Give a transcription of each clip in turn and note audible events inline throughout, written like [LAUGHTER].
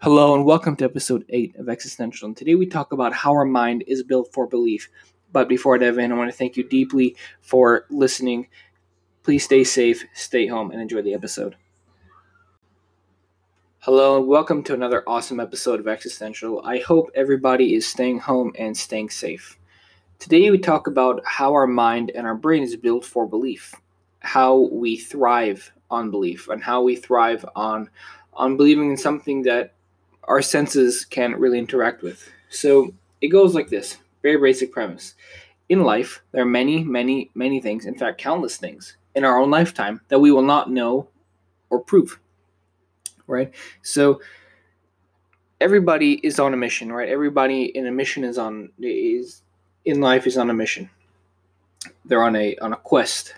Hello and welcome to episode 8 of Existential. And today we talk about how our mind is built for belief. But before I dive in, I want to thank you deeply for listening. Please stay safe, stay home, and enjoy the episode. Hello and welcome to another awesome episode of Existential. I hope everybody is staying home and staying safe. Today we talk about how our mind and our brain is built for belief, how we thrive on belief, and how we thrive on on believing in something that our senses can't really interact with. So it goes like this very basic premise. In life, there are many, many, many things, in fact, countless things in our own lifetime that we will not know or prove. Right? So everybody is on a mission, right? Everybody in a mission is on is in life is on a mission. They're on a on a quest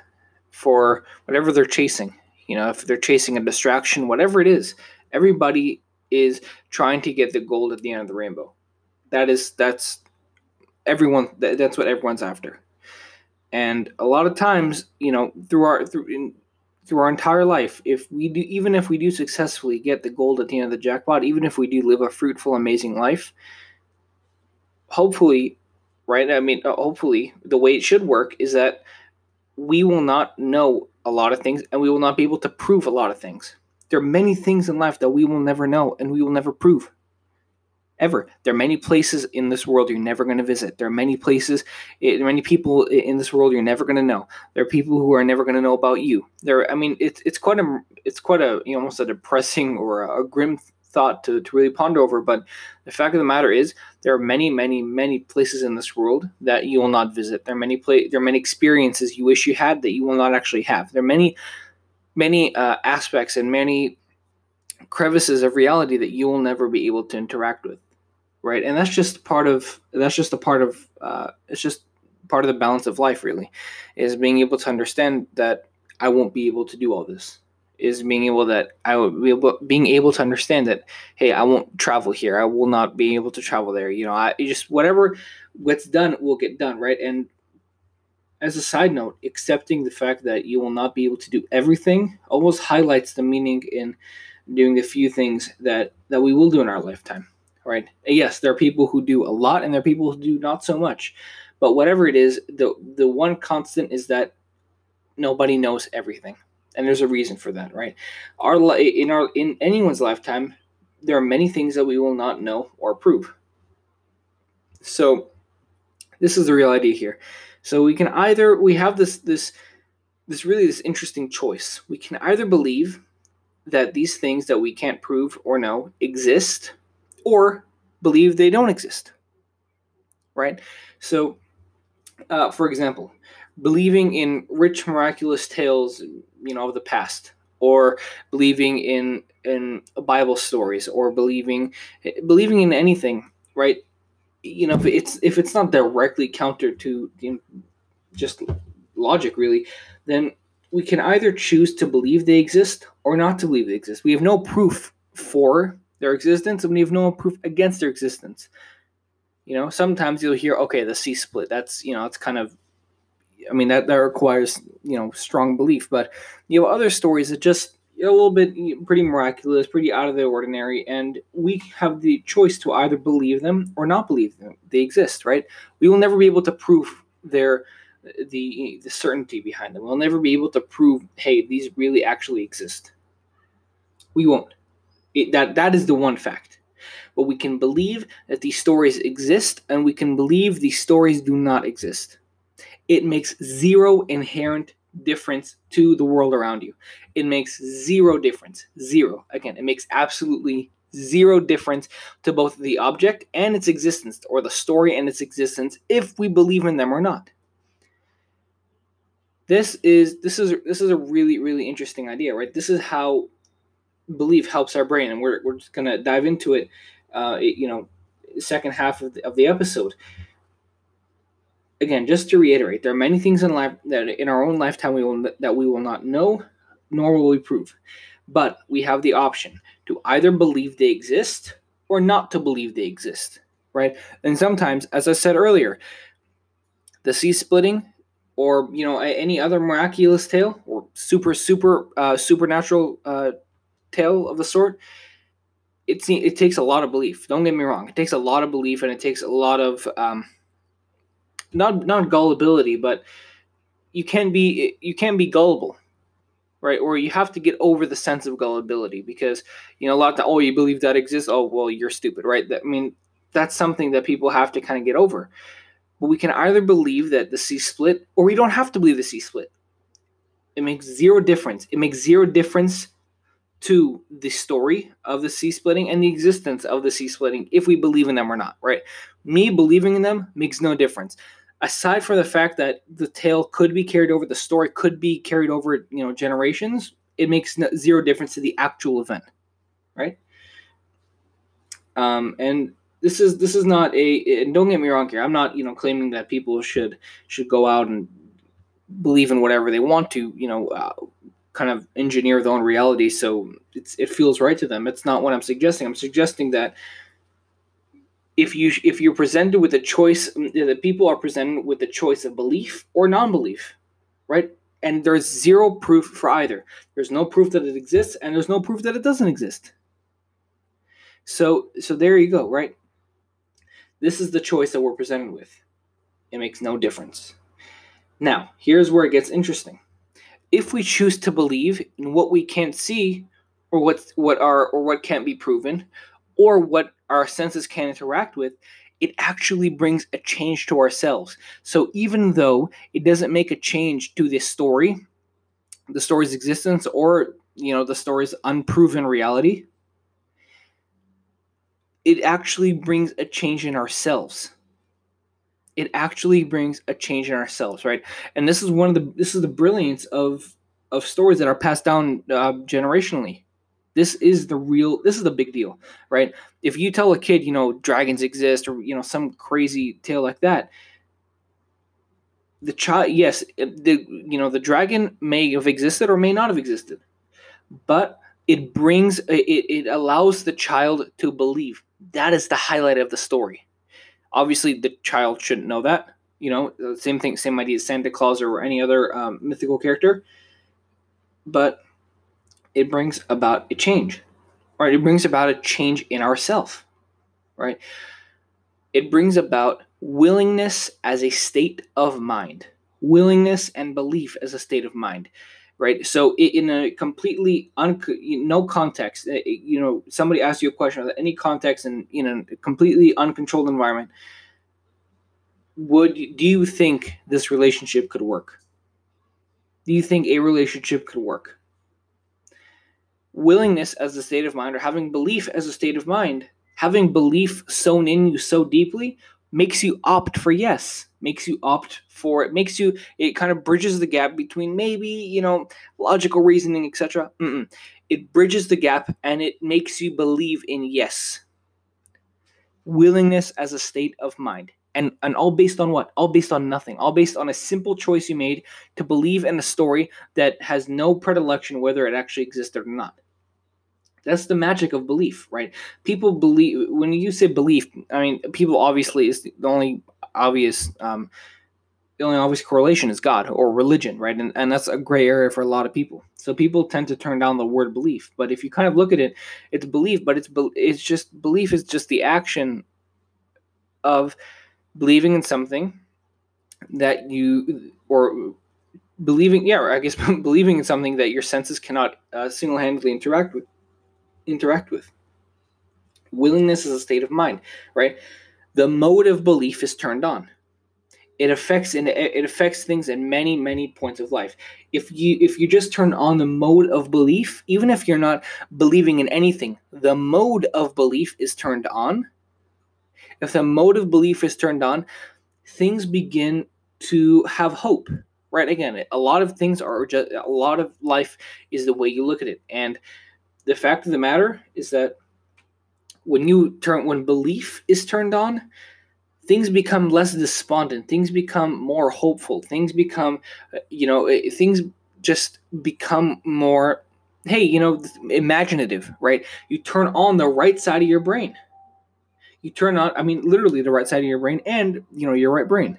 for whatever they're chasing. You know, if they're chasing a distraction, whatever it is, everybody is trying to get the gold at the end of the rainbow. That is that's everyone that, that's what everyone's after. And a lot of times, you know, through our through in, through our entire life, if we do even if we do successfully get the gold at the end of the jackpot, even if we do live a fruitful amazing life, hopefully, right? I mean, uh, hopefully the way it should work is that we will not know a lot of things and we will not be able to prove a lot of things. There are many things in life that we will never know and we will never prove. Ever. There are many places in this world you're never going to visit. There are many places, eh, many people in this world you're never going to know. There are people who are never going to know about you. There, I mean, it's it's quite a it's quite a you know, almost a depressing or a, a grim thought to, to really ponder over. But the fact of the matter is, there are many, many, many places in this world that you will not visit. There are many pla- there are many experiences you wish you had that you will not actually have. There are many many uh, aspects and many crevices of reality that you will never be able to interact with right? And that's just part of that's just a part of uh, it's just part of the balance of life really is being able to understand that i won't be able to do all this is being able that i will be able being able to understand that hey i won't travel here. I will not be able to travel there. You know i just whatever gets done will get done right? And as a side note, accepting the fact that you will not be able to do everything almost highlights the meaning in doing a few things that that we will do in our lifetime. Right? Yes, there are people who do a lot, and there are people who do not so much. But whatever it is, the the one constant is that nobody knows everything, and there's a reason for that. Right? Our in our in anyone's lifetime, there are many things that we will not know or prove. So, this is the real idea here so we can either we have this this this really this interesting choice. We can either believe that these things that we can't prove or know exist or believe they don't exist. Right? So uh, for example, believing in rich miraculous tales, you know, of the past or believing in in Bible stories or believing believing in anything, right? You know, if it's if it's not directly counter to you know, just logic, really, then we can either choose to believe they exist or not to believe they exist. We have no proof for their existence, and we have no proof against their existence. You know, sometimes you'll hear, okay, the sea split. That's you know, it's kind of, I mean, that that requires you know strong belief. But you have other stories that just a little bit pretty miraculous, pretty out of the ordinary, and we have the choice to either believe them or not believe them. They exist, right? We will never be able to prove their the the certainty behind them. We'll never be able to prove, hey, these really actually exist. We won't. It, that that is the one fact. But we can believe that these stories exist, and we can believe these stories do not exist. It makes zero inherent difference to the world around you. It makes zero difference. Zero. Again, it makes absolutely zero difference to both the object and its existence, or the story and its existence, if we believe in them or not. This is this is this is a really really interesting idea, right? This is how belief helps our brain, and we're we're just gonna dive into it. Uh, you know, second half of the, of the episode again, just to reiterate, there are many things in life that in our own lifetime we will that we will not know, nor will we prove. But we have the option to either believe they exist or not to believe they exist, right? And sometimes, as I said earlier, the sea splitting or you know any other miraculous tale or super super uh, supernatural uh, tale of the sort it it takes a lot of belief. Don't get me wrong; it takes a lot of belief, and it takes a lot of um, not not gullibility, but you can be you can be gullible, right? Or you have to get over the sense of gullibility because you know a lot of oh you believe that exists oh well you're stupid right? That, I mean that's something that people have to kind of get over. But we can either believe that the sea split, or we don't have to believe the sea split. It makes zero difference. It makes zero difference to the story of the sea splitting and the existence of the sea splitting if we believe in them or not, right? Me believing in them makes no difference. Aside from the fact that the tale could be carried over, the story could be carried over, you know, generations, it makes zero difference to the actual event, right? Um, and this is this is not a and don't get me wrong here i'm not you know claiming that people should should go out and believe in whatever they want to you know uh, kind of engineer their own reality. So it's it feels right to them. It's not what i'm suggesting. I'm suggesting that if you if you're presented with a choice mm, that people are presented with a choice of belief or non-belief right and there's zero proof for either there's no proof that it exists and there's no proof that it doesn't exist so so there you go right this is the choice that we're presented with. It makes no difference. Now, here's where it gets interesting. If we choose to believe in what we can't see, or what what are or what can't be proven, or what our senses can interact with, it actually brings a change to ourselves. So even though it doesn't make a change to this story, the story's existence, or you know the story's unproven reality, it actually brings a change in ourselves. It actually brings a change in ourselves right? And this is one of the this is the brilliance of of stories that are passed down uh, generationally this is the real this is the big deal right if you tell a kid you know dragons exist or you know some crazy tale like that the child yes the you know the dragon may have existed or may not have existed but it brings it, it allows the child to believe that is the highlight of the story. Obviously, the child shouldn't know that. You know, same thing, same idea as Santa Claus or any other um, mythical character. But it brings about a change, right? It brings about a change in ourself, right? It brings about willingness as a state of mind, willingness and belief as a state of mind right? So in a completely un no context, eh, eh, you know, somebody asks you a question without any context and in a completely uncontrolled environment, would do you think this relationship could work? Do you think a relationship could work? Willingness as a state of mind, or having belief as a state of mind, having belief sewn in you so deeply, makes you opt for yes makes you opt for it makes you it kind of bridges the gap between maybe you know logical reasoning etc it bridges the gap and it makes you believe in yes. Willingness as a state of mind and and all based on what all based on nothing all based on a simple choice you made to believe in a story that has no predilection whether it actually existed or not that's the magic of belief, right? People believe when you say belief. I mean, people obviously is the only obvious, um, the only obvious correlation is God or religion, right? And and that's a gray area for a lot of people. So people tend to turn down the word belief. But if you kind of look at it, it's belief, but it's it's just belief is just the action of believing in something that you or believing yeah i guess [LAUGHS] believing in something that your senses cannot uh, single-handedly interact with interact with. Willingness is a state of mind, right? The mode of belief is turned on. It affects in it affects things in many many points of life. If you if you just turn on the mode of belief, even if you're not believing in anything, the mode of belief is turned on. If the of belief is turned on, things begin to have hope right? Again a lot of things are just a lot of life is the way you look at it. And the fact of the matter is that when you turn when belief is turned on things become less despondent things become more hopeful things become you know eh, things just become more hey you know imaginative right? You turn on the right side of your brain you turn on i mean literally the right side of your brain and you know your right brain.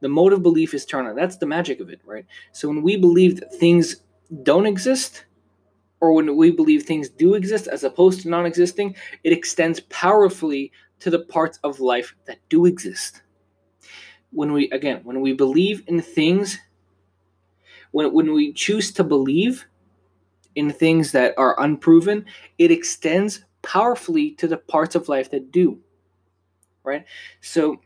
The mode of belief is turned on. That's the magic of it right? So when we believe that things don't exist or when we believe things do exist as opposed to non existing, it extends powerfully to the parts of life that do exist. When we, again, when we believe in things, when, when we choose to believe in things that are unproven, it extends powerfully to the parts of life that do. Right? So,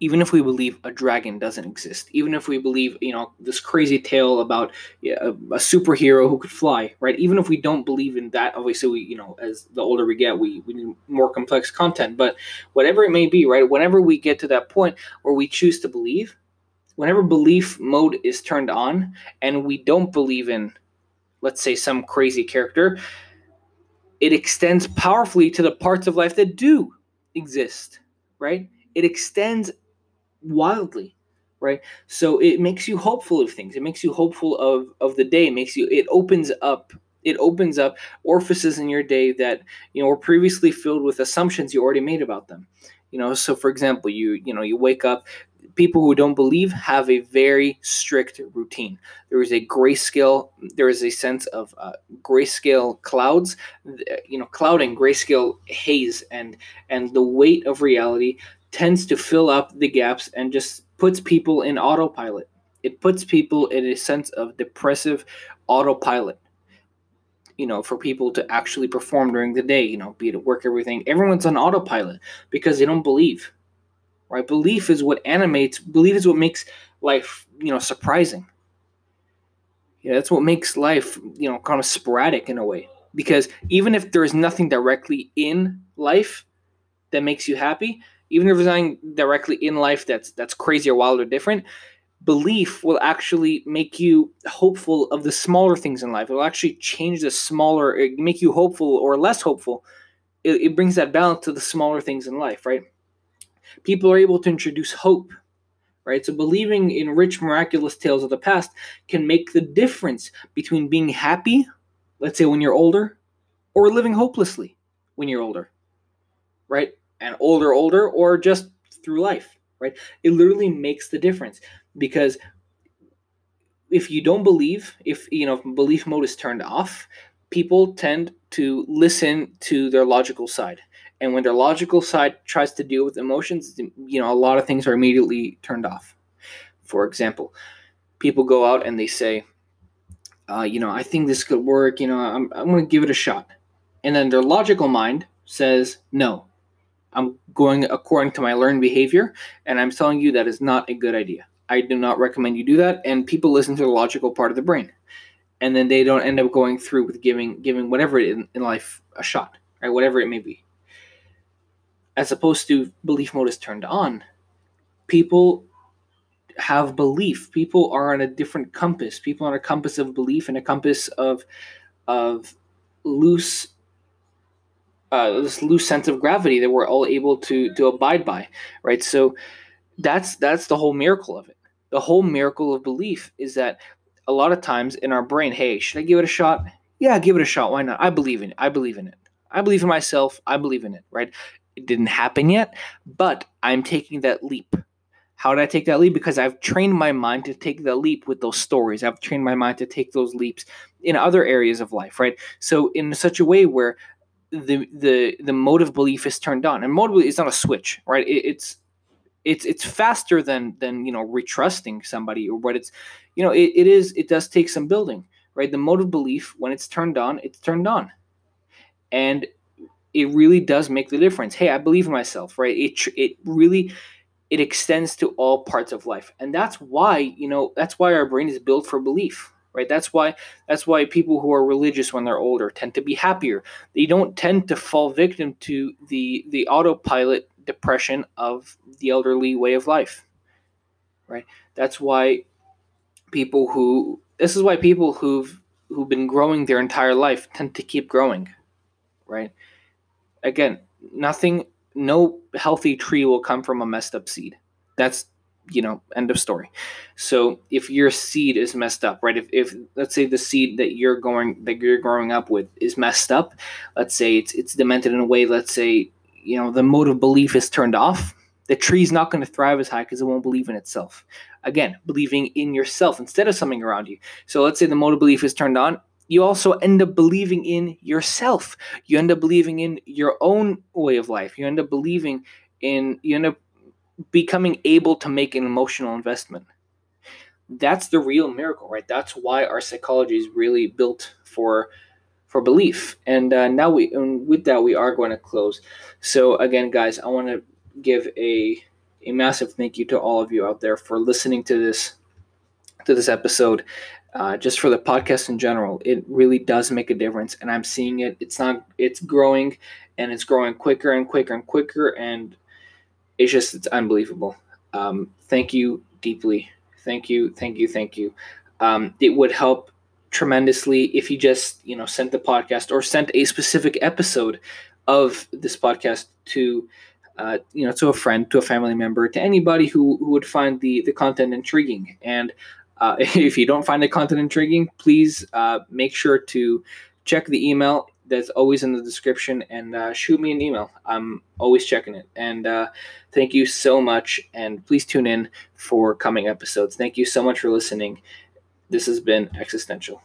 even if we believe a dragon doesn't exist, even if we believe, you know, this crazy tale about a, a, superhero who could fly, right? Even if we don't believe in that, obviously, we, you know, as the older we get, we, we need more complex content. But whatever it may be, right? Whenever we get to that point where we choose to believe, whenever belief mode is turned on and we don't believe in, let's say, some crazy character, it extends powerfully to the parts of life that do exist, right? It extends wildly right? So it makes you hopeful of things. It makes you hopeful of of the day. It makes you it opens up it opens up orifices in your day that you know were previously filled with assumptions you already made about them. You know so for example you you know you wake up people who don't believe have a very strict routine there is a grayscale there is a sense of uh, grayscale clouds you know clouding grayscale haze and and the weight of reality tends to fill up the gaps and just puts people in autopilot. It puts people in a sense of depressive autopilot. You know, for people to actually perform during the day, you know, be it at work, everything. Everyone's on autopilot because they don't believe. Right? Belief is what animates, belief is what makes life, you know, surprising. Yeah, that's what makes life, you know, kind of sporadic in a way. Because even if there is nothing directly in life that makes you happy, even if there's nothing directly in life that's that's crazy or wild or different, belief will actually make you hopeful of the smaller things in life. It will actually change the smaller, make you hopeful or less hopeful. It, it brings that balance to the smaller things in life, right? People are able to introduce hope, right? So believing in rich, miraculous tales of the past can make the difference between being happy, let's say when you're older, or living hopelessly when you're older, right? and older, older, or just through life, right? It literally makes the difference because if you don't believe, if you know, if belief mode is turned off, people tend to listen to their logical side. And when their logical side tries to deal with emotions, you know, a lot of things are immediately turned off. For example, people go out and they say, uh, you know, I think this could work, you know, I'm, I'm going to give it a shot. And then their logical mind says, no, I'm going according to my learned behavior, and I'm telling you that is not a good idea. I do not recommend you do that. And people listen to the logical part of the brain, and then they don't end up going through with giving giving whatever in, in life a shot, right? Whatever it may be. As opposed to belief mode is turned on, people have belief. People are on a different compass. People on a compass of belief and a compass of of loose uh, this loose sense of gravity that we're all able to to abide by, right? So that's that's the whole miracle of it. The whole miracle of belief is that a lot of times in our brain, hey, should I give it a shot? Yeah, give it a shot. Why not? I believe in it. I believe in it. I believe in myself. I believe in it, right? It didn't happen yet, but I'm taking that leap. How did I take that leap? Because I've trained my mind to take the leap with those stories. I've trained my mind to take those leaps in other areas of life, right? So in such a way where the the the motive belief is turned on, and motive is not a switch, right? It, it's it's it's faster than than you know retrusting somebody or what it's you know it, it is it does take some building right the motive belief when it's turned on it's turned on and it really does make the difference. Hey i believe in myself right? It it really it extends to all parts of life. And that's why you know that's why our brain is built for belief right? That's why that's why people who are religious when they're older tend to be happier. They don't tend to fall victim to the the autopilot depression of the elderly way of life right? That's why people who this is why people who've who've been growing their entire life tend to keep growing right again nothing no healthy tree will come from a messed up seed. That's you know end of story. So if your seed is messed up right if, if let's say the seed that you're going that you're growing up with is messed up let's say it's it's demented in a way let's say you know the mode of belief is turned off the tree's not going to thrive as high because it won't believe in itself. Again believing in yourself instead of something around you. So let's say the mode of belief is turned on you also end up believing in yourself. You end up believing in your own way of life. You end up believing in, you end up becoming able to make an emotional investment. That's the real miracle, right? That's why our psychology is really built for for belief. And uh, now we, and with that, we are going to close. So again, guys, I want to give a a massive thank you to all of you out there for listening to this to this episode uh, just for the podcast in general, it really does make a difference, and I'm seeing it. It's not. It's growing, and it's growing quicker and quicker and quicker, and it's just it's unbelievable. Um, thank you deeply. Thank you. Thank you. Thank you. Um, it would help tremendously if you just you know sent the podcast or sent a specific episode of this podcast to uh, you know to a friend to a family member to anybody who, who would find the the content intriguing and uh, [LAUGHS] if you don't find the content intriguing, please uh, make sure to check the email that's always in the description and uh, shoot me an email. I'm always checking it. And uh, thank you so much. And please tune in for coming episodes. Thank you so much for listening. This has been Existential.